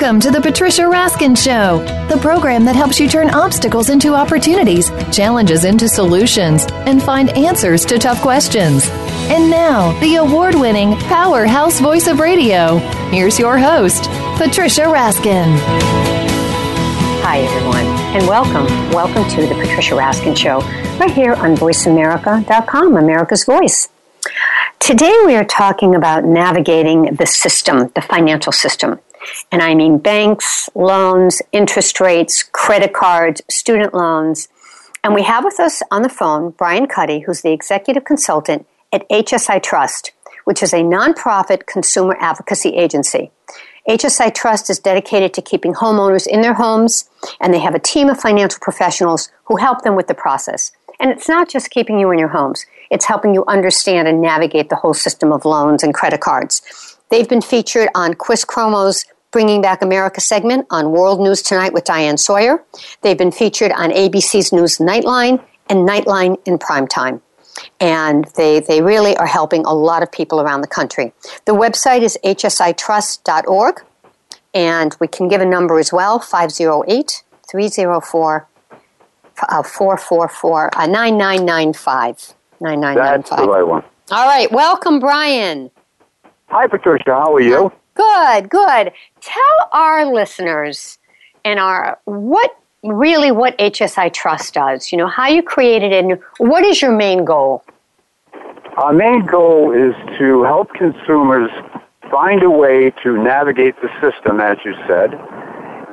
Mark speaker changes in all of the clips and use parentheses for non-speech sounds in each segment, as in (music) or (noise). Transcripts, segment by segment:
Speaker 1: Welcome to the Patricia Raskin Show, the program that helps you turn obstacles into opportunities, challenges into solutions, and find answers to tough questions. And now, the award winning powerhouse voice of radio. Here's your host, Patricia Raskin.
Speaker 2: Hi, everyone, and welcome. Welcome to the Patricia Raskin Show, right here on VoiceAmerica.com, America's Voice. Today, we are talking about navigating the system, the financial system. And I mean banks, loans, interest rates, credit cards, student loans. And we have with us on the phone Brian Cuddy, who's the executive consultant at HSI Trust, which is a nonprofit consumer advocacy agency. HSI Trust is dedicated to keeping homeowners in their homes, and they have a team of financial professionals who help them with the process. And it's not just keeping you in your homes, it's helping you understand and navigate the whole system of loans and credit cards. They've been featured on Chris Cuomo's Bringing Back America segment on World News Tonight with Diane Sawyer. They've been featured on ABC's News Nightline and Nightline in Primetime. And they, they really are helping a lot of people around the country. The website is hsitrust.org, and we can give a number as well 508 304 444 uh, 9995. 9995.
Speaker 3: That's the right one.
Speaker 2: All right. Welcome, Brian.
Speaker 3: Hi, Patricia. How are you?
Speaker 2: Good, good. Tell our listeners and our what really what HSI Trust does. You know, how you created it and what is your main goal?
Speaker 3: Our main goal is to help consumers find a way to navigate the system, as you said.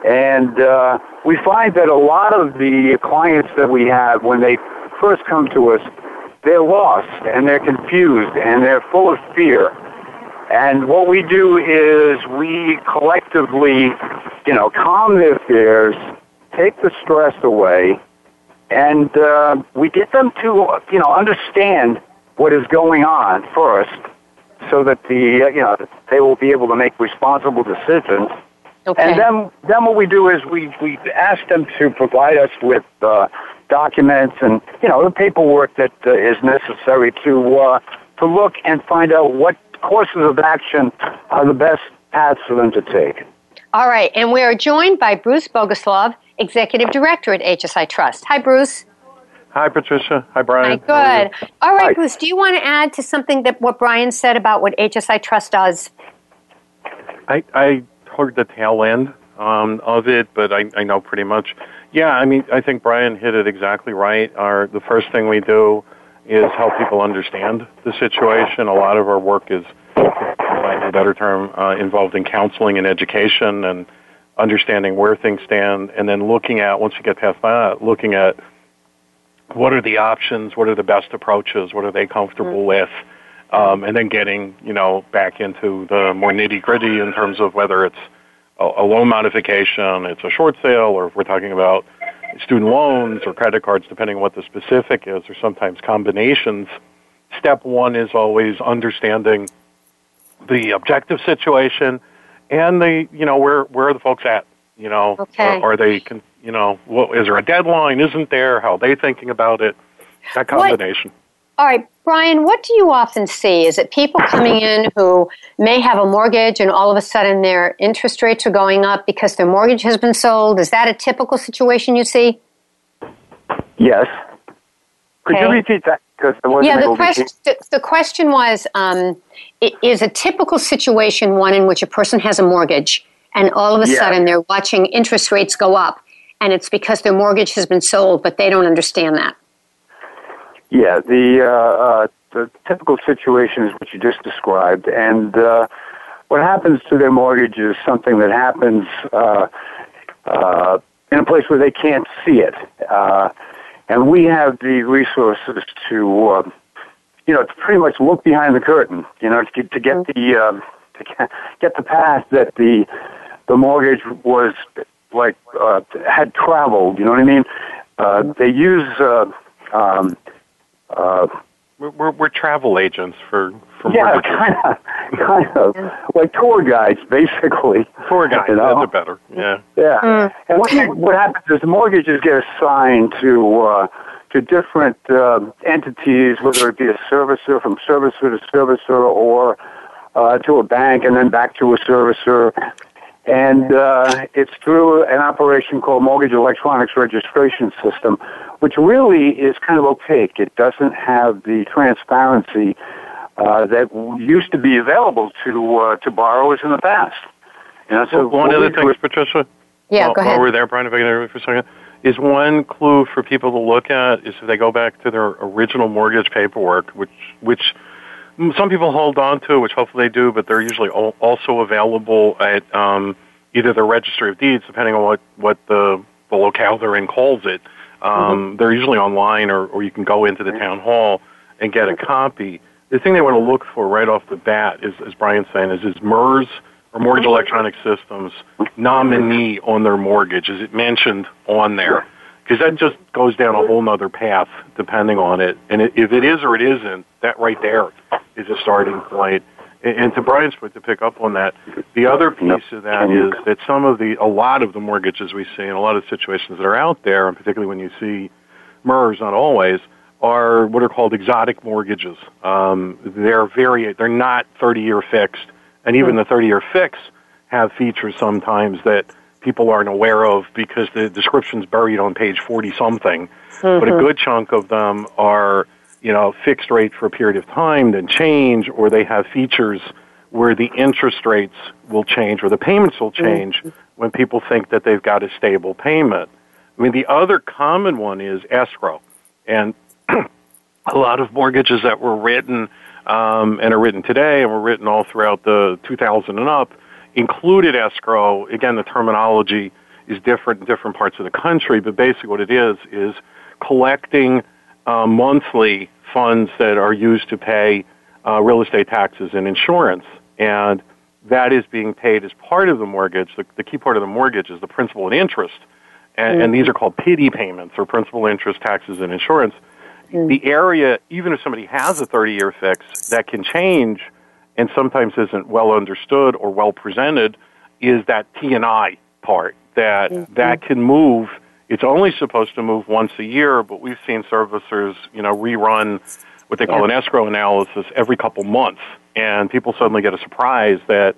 Speaker 3: And uh, we find that a lot of the clients that we have, when they first come to us, they're lost and they're confused and they're full of fear. And what we do is we collectively, you know, calm their fears, take the stress away, and uh, we get them to, you know, understand what is going on first, so that the, uh, you know, they will be able to make responsible decisions.
Speaker 2: Okay.
Speaker 3: And then, then what we do is we, we ask them to provide us with uh, documents and, you know, the paperwork that uh, is necessary to, uh, to look and find out what courses of action are the best paths for them to take.
Speaker 2: All right, and we are joined by Bruce Boguslav, Executive Director at HSI Trust. Hi, Bruce.
Speaker 4: Hi, Patricia. Hi, Brian.
Speaker 2: Hi, good. All right,
Speaker 3: Hi.
Speaker 2: Bruce, do you want to add to something that what Brian said about what HSI Trust does?
Speaker 4: I, I heard the tail end um, of it, but I, I know pretty much. Yeah, I mean, I think Brian hit it exactly right. Our the first thing we do is help people understand the situation. A lot of our work is, lack of a better term, uh, involved in counseling and education and understanding where things stand, and then looking at once you get past that, looking at what are the options, what are the best approaches, what are they comfortable with, um, and then getting you know back into the more nitty gritty in terms of whether it's a, a loan modification, it's a short sale, or if we're talking about student loans or credit cards, depending on what the specific is, or sometimes combinations. Step one is always understanding the objective situation and the you know where where are the folks at you know?
Speaker 2: Okay.
Speaker 4: are, are they you know what is there a deadline? Isn't there? How are they thinking about it? That
Speaker 2: What-
Speaker 4: combination
Speaker 2: All right, Brian, what do you often see? Is it people coming in who may have a mortgage and all of a sudden their interest rates are going up because their mortgage has been sold? Is that a typical situation you see?
Speaker 3: Yes. Could you repeat that? Because I wasn't
Speaker 2: Yeah, the question, the, the question was um, Is a typical situation one in which a person has a mortgage and all of a
Speaker 3: Yeah.
Speaker 2: sudden they're watching interest rates go up and it's because their mortgage has been sold, but they don't understand that?
Speaker 3: Yeah, the uh, uh, the typical situation is what you just described, and uh, what happens to their mortgage is something that happens uh, in a place where they can't see it. And we have the resources to, uh, you know, to pretty much look behind the curtain, you know, to to get the um, to get the path that the the mortgage was like uh, had traveled. You know what I mean? Uh, they use. Uh, um, uh,
Speaker 4: we're, we're, we're travel agents for for
Speaker 3: yeah, kind of, kind of like tour guides, basically.
Speaker 4: Tour guides,
Speaker 3: You know?
Speaker 4: that's better. Yeah.
Speaker 3: Yeah. And what, what happens is the mortgages get assigned to uh, to different uh, entities, whether it be a servicer, from servicer to servicer, or uh, to a bank, and then back to a servicer. And uh, it's through an operation called Mortgage Electronics Registration System, which really is kind of opaque. It doesn't have the transparency uh, that used to be available to uh, to borrowers in the past. You know, so
Speaker 4: one
Speaker 3: what
Speaker 4: of the
Speaker 3: we
Speaker 4: things,
Speaker 3: is-
Speaker 4: Patricia,
Speaker 2: Yeah,
Speaker 4: while,
Speaker 2: go ahead.
Speaker 4: while we're there, Brian, if I can interrupt for a second, is one clue for people to look at is if they go back to their original mortgage paperwork, which which some people hold on to, which hopefully they do, but they're usually also available at um, either the registry of deeds, depending on what what the the locale they're in calls it. Um,
Speaker 2: Mm-hmm.
Speaker 4: They're usually online, or, or you can go into the town hall and get a copy. The thing they want to look for right off the bat is, as Brian's saying, is is MERS or Mortgage Electronic Systems nominee on their mortgage? Is it mentioned on there? Because that just goes down a whole nother path depending on it. And if it is or it isn't, that right there is a starting point. And, and to Brian's point, to pick up on that, the other piece of that is that some of the, a lot of the mortgages we see in a lot of situations that are out there, and particularly when you see MERS, not always, are what are called exotic mortgages. Um, they're very, they're not 30-year fixed, and even the 30-year fix have features sometimes that people aren't aware of because the description's buried on page 40 something. But a good chunk of them are, you know, fixed rate for a period of time, then change, or they have features where the interest rates will change or the payments will change when people think that they've got a stable payment. I mean, the other common one is escrow. And (clears throat) a lot of mortgages that were written um, and are written today and were written all throughout the 2000 and up included escrow. Again, the terminology is different in different parts of the country, but basically what it is is collecting uh, monthly funds that are used to pay uh, real estate taxes and insurance. And that is being paid as part of the mortgage. The, the key part of the mortgage is the principal and interest. And, and these are called PITI payments or principal, interest, taxes, and insurance. The area, even if somebody has a 30 year fix, that can change and sometimes isn't well understood or well presented is that T&I part that that can move. It's only supposed to move once a year but we've seen servicers you know rerun what they call an escrow analysis every couple months and people suddenly get a surprise that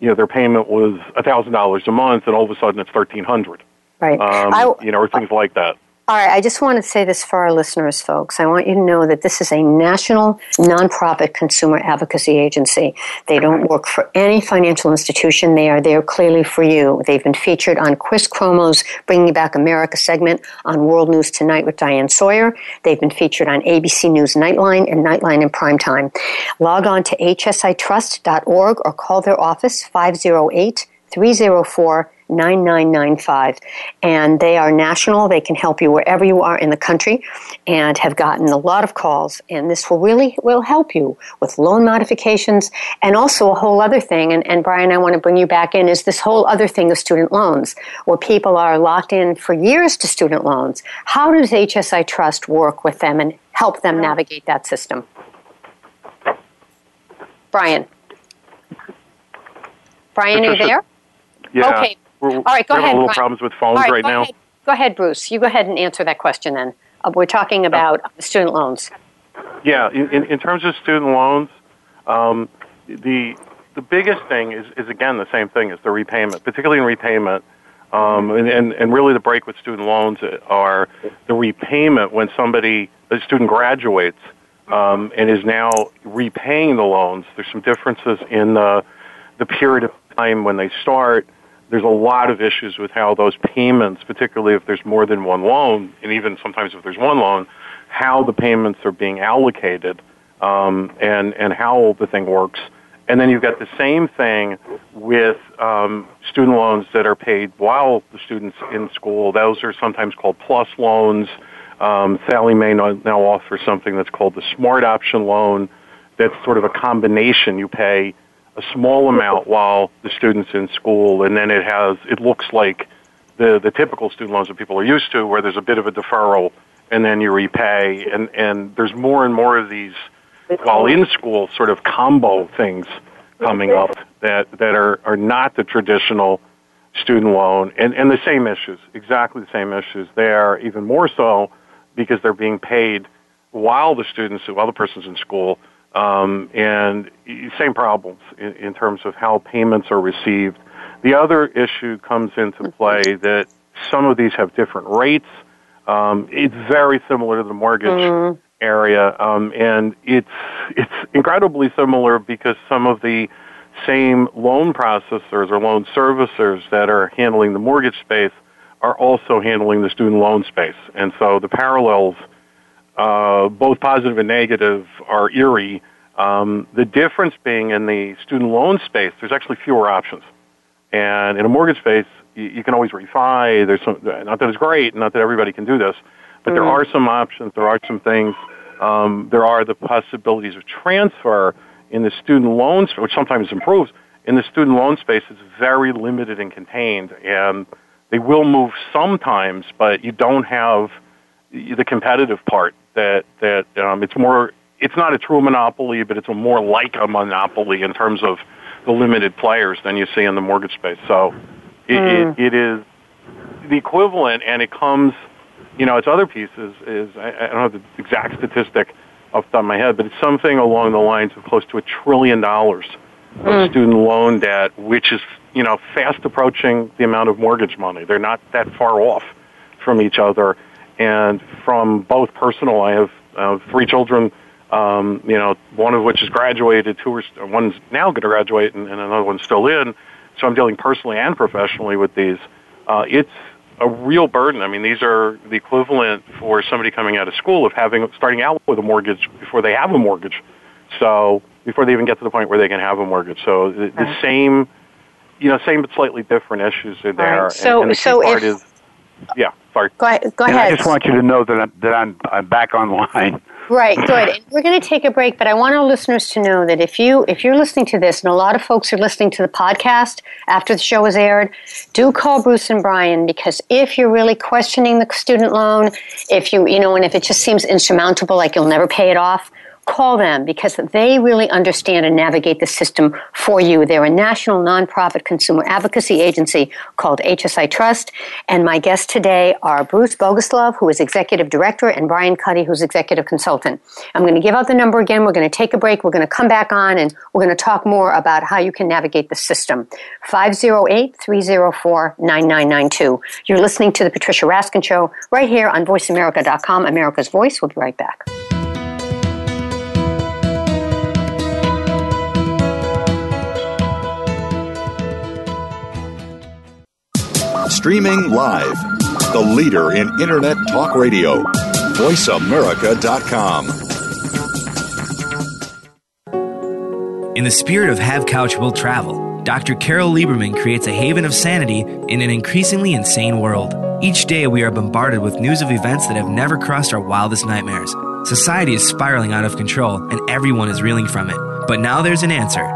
Speaker 4: you know their payment was $1000 a month and all of a sudden it's 1300
Speaker 2: Right.
Speaker 4: um,
Speaker 2: I,
Speaker 4: you know or things like that
Speaker 2: All right, I just want to say this for our listeners, folks. I want you to know that this is a national nonprofit consumer advocacy agency. They don't work for any financial institution. They are there clearly for you. They've been featured on Chris Cuomo's Bringing Back America segment on World News Tonight with Diane Sawyer. They've been featured on ABC News Nightline and Nightline in Primetime. Log on to hsitrust.org or call their office 508 304 9995. And they are national. They can help you wherever you are in the country and have gotten a lot of calls. And this will really will help you with loan modifications and also a whole other thing. And, and Brian, I want to bring you back in is this whole other thing of student loans where people are locked in for years to student loans. How does HSI Trust work with them and help them navigate that system? Brian. Brian, are you there?
Speaker 4: Yeah
Speaker 2: Okay.
Speaker 4: we're,
Speaker 2: All right, go
Speaker 4: we're having
Speaker 2: ahead,
Speaker 4: a little
Speaker 2: Brian.
Speaker 4: problems with phones
Speaker 2: right,
Speaker 4: right
Speaker 2: go
Speaker 4: now
Speaker 2: Ahead. Go ahead, Bruce. You go ahead and answer that question then. Uh, we're talking about student loans.
Speaker 4: Yeah, in, in, in terms of student loans, um, the the biggest thing is, is again the same thing as the repayment, particularly in repayment. Um, and, and, and really the break with student loans are the repayment when somebody, a student graduates um, and is now repaying the loans. There's some differences in the, the period of time when they start. There's a lot of issues with how those payments, particularly if there's more than one loan, and even sometimes if there's one loan, how the payments are being allocated um, and, and how the thing works. And then you've got the same thing with um, student loans that are paid while the student's in school. Those are sometimes called plus loans. Um, Sallie Mae now offers something that's called the Smart Option Loan. That's sort of a combination. You pay a small amount while the student's in school, and then it has it looks like the the typical student loans that people are used to, where there's a bit of a deferral and then you repay, and and there's more and more of these while in school sort of combo things coming up that that are are not the traditional student loan, and and the same issues, exactly the same issues. They are even more so because they're being paid while the students, while the person's in school, um, and same problems in, in terms of how payments are received. The other issue comes into play that some of these have different rates. Um, it's very similar to the mortgage mm-hmm. area, um, and it's it's incredibly similar because some of the same loan processors or loan servicers that are handling the mortgage space are also handling the student loan space, and so the parallels uh, both positive and negative, are eerie. Um, the difference being in the student loan space, there's actually fewer options. And in a mortgage space, you, you can always refi. There's some, not that it's great, not that everybody can do this, but mm-hmm. there are some options. There are some things. Um, there are the possibilities of transfer in the student loans, which sometimes improves. In the student loan space, it's very limited and contained, and they will move sometimes, but you don't have the competitive part that that um, it's more it's not a true monopoly, but it's a more like a monopoly in terms of the limited players than you see in the mortgage space. So it, mm. it, it is the equivalent, and it comes, you know, its other pieces is I, I don't have the exact statistic off the top of my head, but it's something along the lines of close to a trillion dollars of mm. student loan debt, which is you know fast approaching the amount of mortgage money. They're not that far off from each other, and from both personal, I have uh, three children. Um, you know, one of which has graduated, two are one's now going to graduate, and, and another one's still in. So I'm dealing personally and professionally with these. Uh, it's a real burden. I mean, these are the equivalent for somebody coming out of school of having starting out with a mortgage before they have a mortgage. So before they even get to the point where they can have a mortgage. So the, the same, you know, same but slightly different issues are there.
Speaker 2: Right. So,
Speaker 4: and, and the
Speaker 2: so if,
Speaker 4: is, yeah, sorry.
Speaker 2: Go ahead. Go
Speaker 3: and
Speaker 2: ahead.
Speaker 3: I just want you to know that I'm, that I'm, I'm back online.
Speaker 2: Right, good. And we're going to take a break, but I want our listeners to know that if you if you're listening to this, and a lot of folks are listening to the podcast after the show is aired, do call Bruce and Brian because if you're really questioning the student loan, if you you know, and if it just seems insurmountable, like you'll never pay it off, call them because they really understand and navigate the system for you. They're a national nonprofit consumer advocacy agency called HSI Trust. And my guests today are Bruce Boguslav, who is executive director, and Brian Cuddy, who's executive consultant. I'm going to give out the number again. We're going to take a break. We're going to come back on and we're going to talk more about how you can navigate the system. 508 304 9992. You're listening to The Patricia Raskin Show right here on VoiceAmerica.com, America's Voice. We'll be right back.
Speaker 5: Streaming live. The leader in Internet talk radio. VoiceAmerica.com.
Speaker 6: In the spirit of Have Couch Will Travel, Dr. Carole Lieberman creates a haven of sanity in an increasingly insane world. Each day, we are bombarded with news of events that have never crossed our wildest nightmares. Society is spiraling out of control, and everyone is reeling from it. But now there's an answer.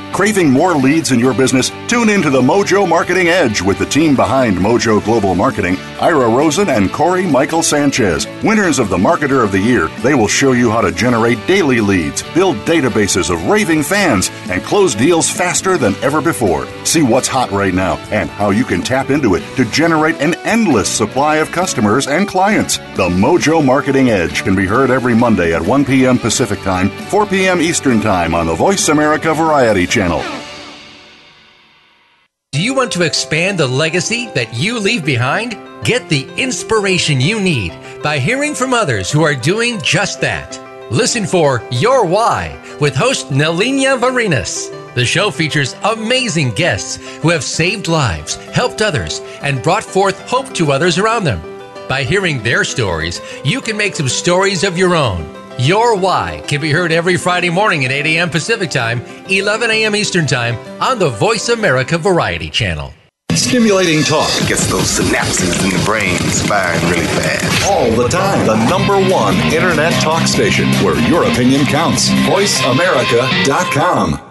Speaker 5: Craving more leads in your business? Tune into the Mojo Marketing Edge with the team behind Mojo Global Marketing, Ira Rosen and Corey Michael Sanchez. Winners of the Marketer of the Year, they will show you how to generate daily leads, build databases of raving fans, and close deals faster than ever before. See what's hot right now and how you can tap into it to generate an endless supply of customers and clients. The Mojo Marketing Edge can be heard every Monday at 1 p.m. Pacific Time, 4 p.m. Eastern Time on the Voice America Variety Channel.
Speaker 7: Do you want to expand the legacy that you leave behind? Get the inspiration you need
Speaker 8: by hearing from others who are doing just that. Listen for Your Why with host Nelina Varinas. The show features amazing guests who have saved lives, helped others, and brought forth hope to others around them. By hearing their stories, you can make some stories of your own. Your Why can be heard every Friday morning at 8 a.m. Pacific Time, 11 a.m. Eastern Time on the Voice America Variety Channel.
Speaker 5: Stimulating talk
Speaker 9: gets those synapses in the brain firing really fast.
Speaker 5: All the time. The number one internet talk station where your opinion counts. VoiceAmerica.com.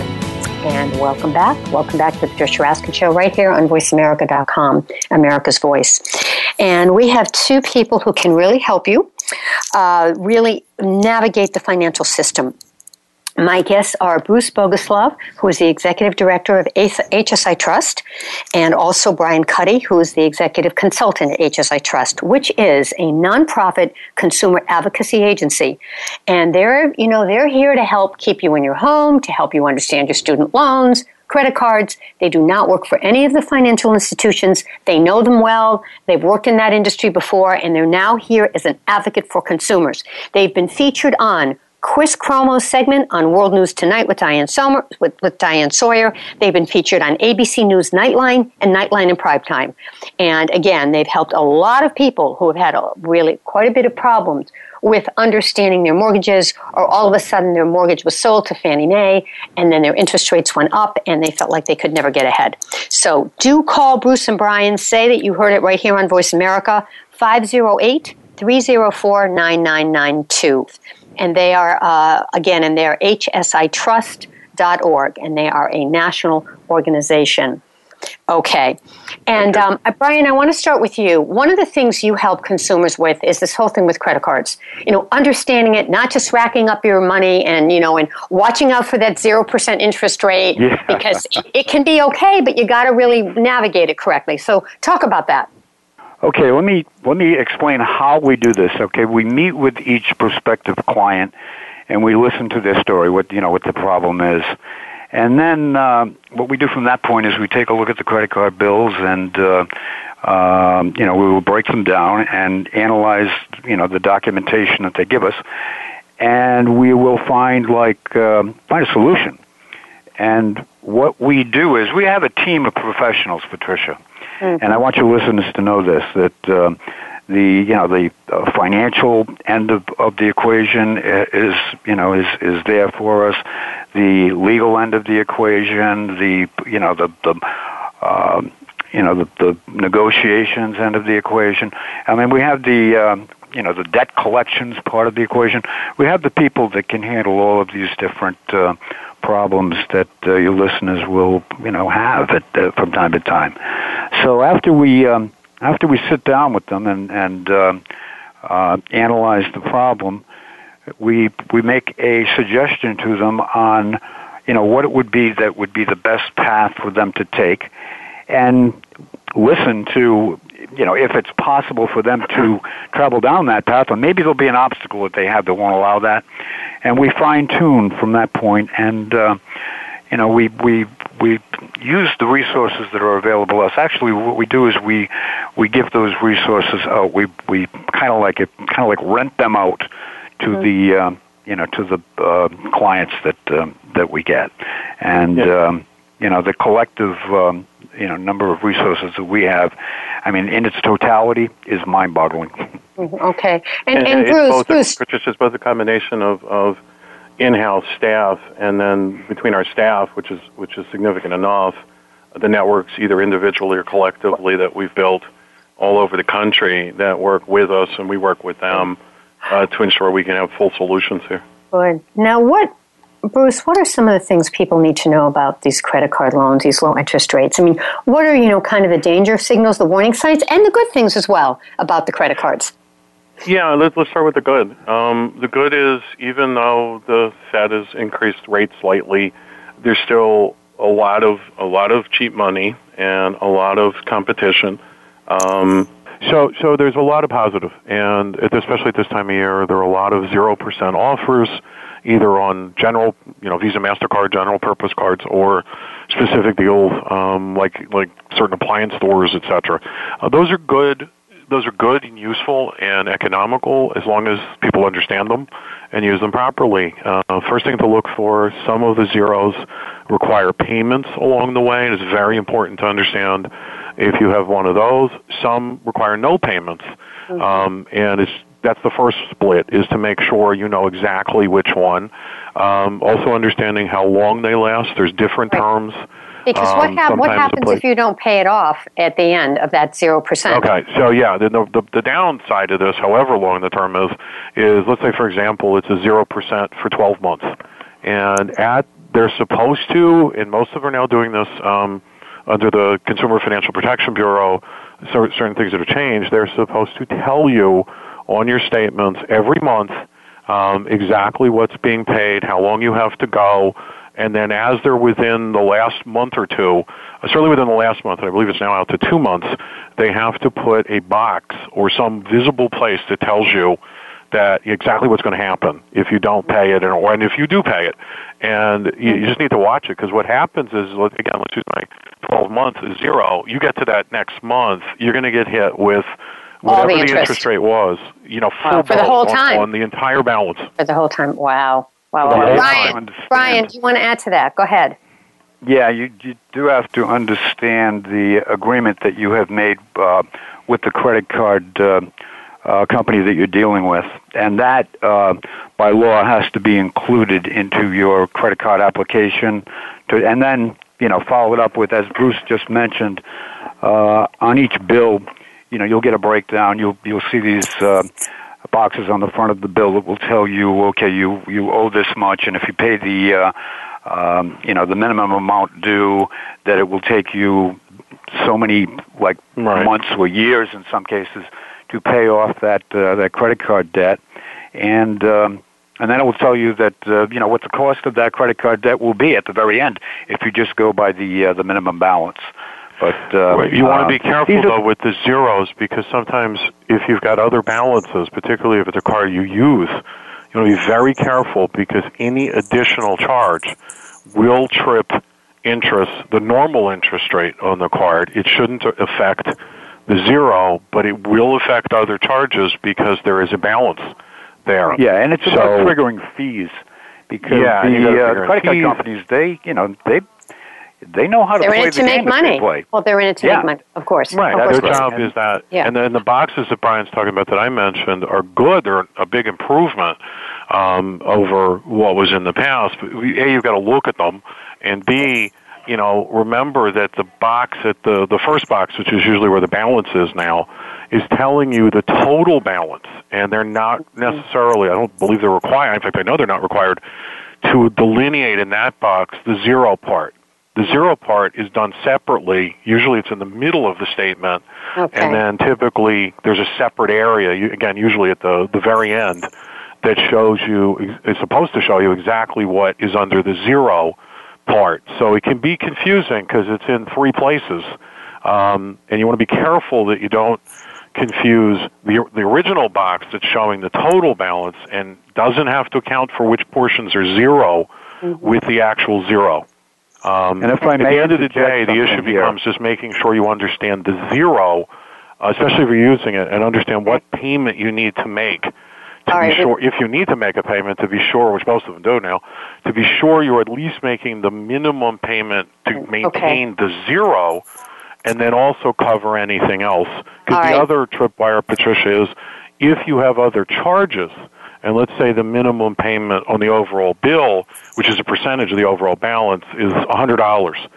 Speaker 2: and welcome back. Welcome back to the Patricia Raskin Show right here on VoiceAmerica.com, America's Voice. And we have two people who can really help you uh, really navigate the financial system. My guests are Bruce Boguslav, who is the executive director of HSI Trust, and also Brian Cuddy, who is the executive consultant at HSI Trust, which is a nonprofit consumer advocacy agency. And they're, you know, they're here to help keep you in your home, to help you understand your student loans, credit cards. They do not work for any of the financial institutions. They know them well. They've worked in that industry before, and they're now here as an advocate for consumers. They've been featured on Chris Cuomo's segment on World News Tonight with Diane, Somer, with, with Diane Sawyer. They've been featured on ABC News Nightline and Nightline in Prime Time. And again, they've helped a lot of people who have had a, really quite a bit of problems with understanding their mortgages, or all of a sudden their mortgage was sold to Fannie Mae, and then their interest rates went up, and they felt like they could never get ahead. So do call Bruce and Brian. Say that you heard it right here on Voice America, 508 304 9992 and they are uh, again, and they're hsitrust.org, and they are a national organization. Okay. And um, uh, Brian, I want to start with you. One of the things you help consumers with is this whole thing with credit cards. You know, understanding it, not just racking up your money and, you know, and watching out for that 0% interest rate yeah. because it can be okay, but you got to really navigate it correctly. So talk about that.
Speaker 10: Okay, let me let me explain how we do this. Okay, we meet with each prospective client, and we listen to their story, what you know, what the problem is, and then uh, what we do from that point is we take a look at the credit card bills, and uh, uh, you know, we will break them down and analyze you know the documentation that they give us, and we will find like um, find a solution. And what we do is we have a team of professionals, Patricia Mm-hmm. And I want your listeners to know this that um, the you know the uh, financial end of, of the equation is you know is is there for us. The legal end of the equation, the you know the the uh, you know the, the negotiations end of the equation. I mean, we have the um, you know the debt collections part of the equation. We have the people that can handle all of these different uh, problems that uh, your listeners will, you know, have at, uh, from time to time. So after we um, after we sit down with them and and uh, uh, analyze the problem, we we make a suggestion to them on, you know, what it would be that would be the best path for them to take, and listen to you know, if it's possible for them to travel down that path, or maybe there'll be an obstacle that they have that won't allow that, and we fine tune from that point, and uh, you know, we we we use the resources that are available to us. Actually, what we do is we we give those resources out. We we kind of like it, kind of like rent them out to mm-hmm. the uh, you know to the uh, clients that um, that we get, and yeah. um, you know the collective um, you know number of resources that we have I mean, in its totality, is mind-boggling.
Speaker 2: Mm-hmm. Okay, and,
Speaker 4: and,
Speaker 2: and, Bruce, both Bruce,
Speaker 4: a, it's both a combination of, of in-house staff, and then between our staff, which is which is significant enough, the networks either individually or collectively that we've built all over the country that work with us, and we work with them uh, to ensure we can have full solutions here.
Speaker 2: Good. Now, what Bruce, what are some of the things people need to know about these credit card loans, these low interest rates? I mean, what are, you know, kind of the danger signals, the warning signs, and the good things as well about the credit cards?
Speaker 4: Yeah, let's, let's start with the good. Um, the good is even though the Fed has increased rates slightly, there's still a lot of a lot of cheap money and a lot of competition. Um, so, so there's a lot of positive, and especially at this time of year, there are a lot of zero percent offers, either on general, you know, Visa, Mastercard, general purpose cards, or specific deals um, like like certain appliance stores, etc. Uh, those are good. Those are good and useful and economical as long as people understand them and use them properly. Uh, first thing to look for: some of the zeros require payments along the way, and it's very important to understand if you have one of those. Some require no payments, mm-hmm. um, and it's that's the first split is to make sure you know exactly which one. Um, also understanding how long they last. There's different right. terms.
Speaker 2: Because um, what, hap- what happens if you don't pay it off at the end of that zero percent?
Speaker 4: Okay, so yeah, the, the the downside of this, however long the term is, is let's say for example it's a zero percent for 12 months, and at they're supposed to, and most of them are now doing this um, under the Consumer Financial Protection Bureau. Certain things that have changed, they're supposed to tell you on your statements every month um, exactly what's being paid, how long you have to go, and then as they're within the last month or two, uh, certainly within the last month, and I believe it's now out to two months, they have to put a box or some visible place that tells you that exactly what's going to happen if you don't pay it, and, or, and if you do pay it. And you, you just need to watch it because what happens is, again, let's use my 12 months is zero. You get to that next month, you're going to get hit with whatever
Speaker 2: the
Speaker 4: interest.
Speaker 2: the interest.
Speaker 4: rate was, you know, full
Speaker 2: wow, for the whole time
Speaker 4: on, on the entire balance.
Speaker 2: For the whole time. Wow. Wow. wow. Brian, Brian, do you want to add to that? Go ahead.
Speaker 10: Yeah, you, you do have to understand the agreement that you have made uh, with the credit card uh, uh, company that you're dealing with, and that uh, by law has to be included into your credit card application. To, and then you know follow it up with, as Bruce just mentioned, uh, on each bill, you know you'll get a breakdown. You'll you'll see these. Uh, boxes on the front of the bill that will tell you, okay, you you owe this much, and if you pay the uh, um, you know the minimum amount due, that it will take you so many like
Speaker 4: right.
Speaker 10: months or years in some cases to pay off that uh, that credit card debt, and um, and then it will tell you that uh, you know what the cost of that credit card debt will be at the very end if you just go by the uh, the minimum balance. But uh,
Speaker 4: right. you want to be
Speaker 10: um,
Speaker 4: careful though with the zeros because sometimes if you've got other balances, particularly if it's a card you use, you want to be very careful because any additional charge will trip interest, the normal interest rate on the card. It shouldn't affect the zero, but it will affect other charges because there is a balance there.
Speaker 10: Yeah, and it's
Speaker 4: so,
Speaker 10: about triggering fees because
Speaker 4: yeah,
Speaker 10: the
Speaker 4: uh,
Speaker 10: credit card companies they you know they they know how to
Speaker 2: they're
Speaker 10: play
Speaker 2: in it
Speaker 10: the
Speaker 2: to make money. Well, they're in it to
Speaker 10: Yeah.
Speaker 2: make money, of course.
Speaker 4: Right,
Speaker 2: Of
Speaker 4: their
Speaker 2: course.
Speaker 4: job is that.
Speaker 2: Yeah.
Speaker 4: And then the boxes that Brian's talking about that I mentioned are good. They're a big improvement um, over what was in the past. But A, you've got to look at them, and B, you know, remember that the box at the the first box, which is usually where the balance is now, is telling you the total balance, and they're not necessarily. I don't believe they're required. In fact, I know they're not required to delineate in that box the zero part. The zero part is done separately. Usually, it's in the middle of the statement,
Speaker 2: Okay.
Speaker 4: and then typically there's a separate area. Again, usually at the the very end, that shows you is supposed to show you exactly what is under the zero part. So it can be confusing because it's in three places, um, and you want to be careful that you don't confuse the the original box that's showing the total balance and doesn't have to account for which portions are 0 with the actual zero. Um,
Speaker 10: And if I
Speaker 4: at the end of the day, the issue
Speaker 10: here.
Speaker 4: becomes just making sure you understand the zero, uh, especially if you're using it, and understand what payment you need to make to
Speaker 2: All
Speaker 4: be
Speaker 2: right,
Speaker 4: sure, if you need to make a payment, to be sure, which most of them do now, to be sure you're at least making the minimum payment to maintain the zero, and then also cover anything else. Because the
Speaker 2: right.
Speaker 4: other tripwire, Patricia, is if you have other charges, and let's say the minimum payment on the overall bill, which is a percentage of the overall balance, is $100.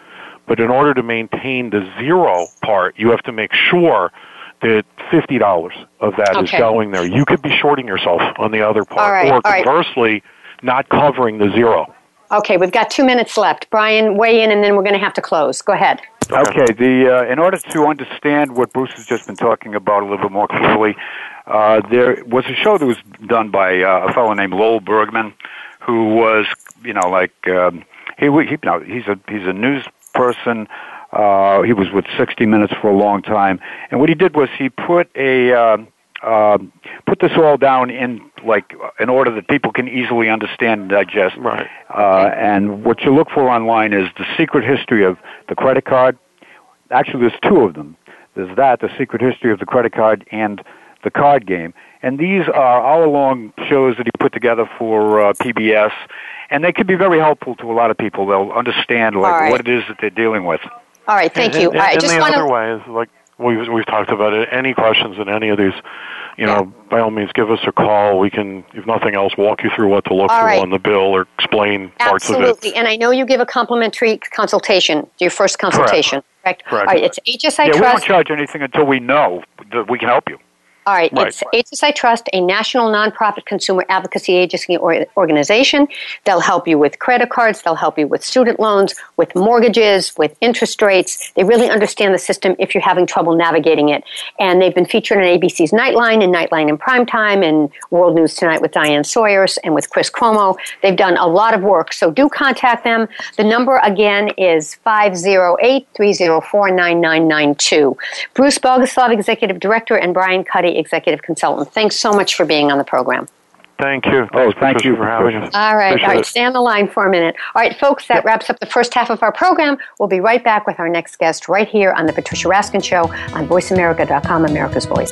Speaker 4: But in order to maintain the zero part, you have to make sure that $50 of that is
Speaker 2: Okay.
Speaker 4: going there. You could be shorting yourself on the other part,
Speaker 2: All right,
Speaker 4: or
Speaker 2: all right.
Speaker 4: conversely, not covering the zero.
Speaker 2: Okay, we've got two minutes left. Brian, weigh in, and then we're going to have to close. Go ahead.
Speaker 10: Okay. The uh, in order to understand what Bruce has just been talking about a little bit more clearly, uh, there was a show that was done by uh, a fellow named Lowell Bergman, who was you know like um, he, he you know he's a he's a news person. Uh, he was with 60 Minutes for a long time, and what he did was he put a uh, uh, put this all down in like in order that people can easily understand and digest.
Speaker 4: Right.
Speaker 10: Uh, and what you look for online is the secret history of the credit card. Actually, there's two of them. There's that, the secret history of the credit card, and the card game. And these are hour-long shows that he put together for uh, PBS, and they can be very helpful to a lot of people. They'll understand like
Speaker 2: right.
Speaker 10: what it is that they're dealing with.
Speaker 2: All right, thank
Speaker 4: and,
Speaker 2: you.
Speaker 4: And,
Speaker 2: I
Speaker 4: and
Speaker 2: just
Speaker 4: the
Speaker 2: want
Speaker 4: other
Speaker 2: to.
Speaker 4: way is like we've we've talked about it. Any questions in any of these, you know, by all means, give us a call. We can, if nothing else, walk you through what to look
Speaker 2: All
Speaker 4: for
Speaker 2: right.
Speaker 4: on the bill or explain parts of it.
Speaker 2: Absolutely, and I know you give a complimentary consultation, your first consultation, correct?
Speaker 10: Correct.
Speaker 2: All right, it's HSI
Speaker 10: yeah, we don't charge anything until we know that we can help you.
Speaker 2: All right,
Speaker 10: Right.
Speaker 2: it's HSI Trust, a national nonprofit consumer advocacy agency or organization. They'll help you with credit cards, they'll help you with student loans, with mortgages, with interest rates. They really understand the system if you're having trouble navigating it. And they've been featured on ABC's Nightline and Nightline in Primetime and World News Tonight with Diane Sawyers and with Chris Cuomo. They've done a lot of work, so do contact them. The number again is 508 304 9992. Bruce Boguslav, Executive Director, and Brian Cuddy, Executive Consultant. Thanks so much for being on the program.
Speaker 4: Thank you.
Speaker 10: Oh, thank
Speaker 4: Patricia,
Speaker 10: you,
Speaker 4: for having us.
Speaker 2: All right,
Speaker 4: Appreciate
Speaker 2: all right.
Speaker 4: it.
Speaker 2: Stay on the line for a minute. All right, folks, that wraps up the first half of our program. We'll be right back with our next guest right here on The Patricia Raskin Show on VoiceAmerica.com, America's Voice.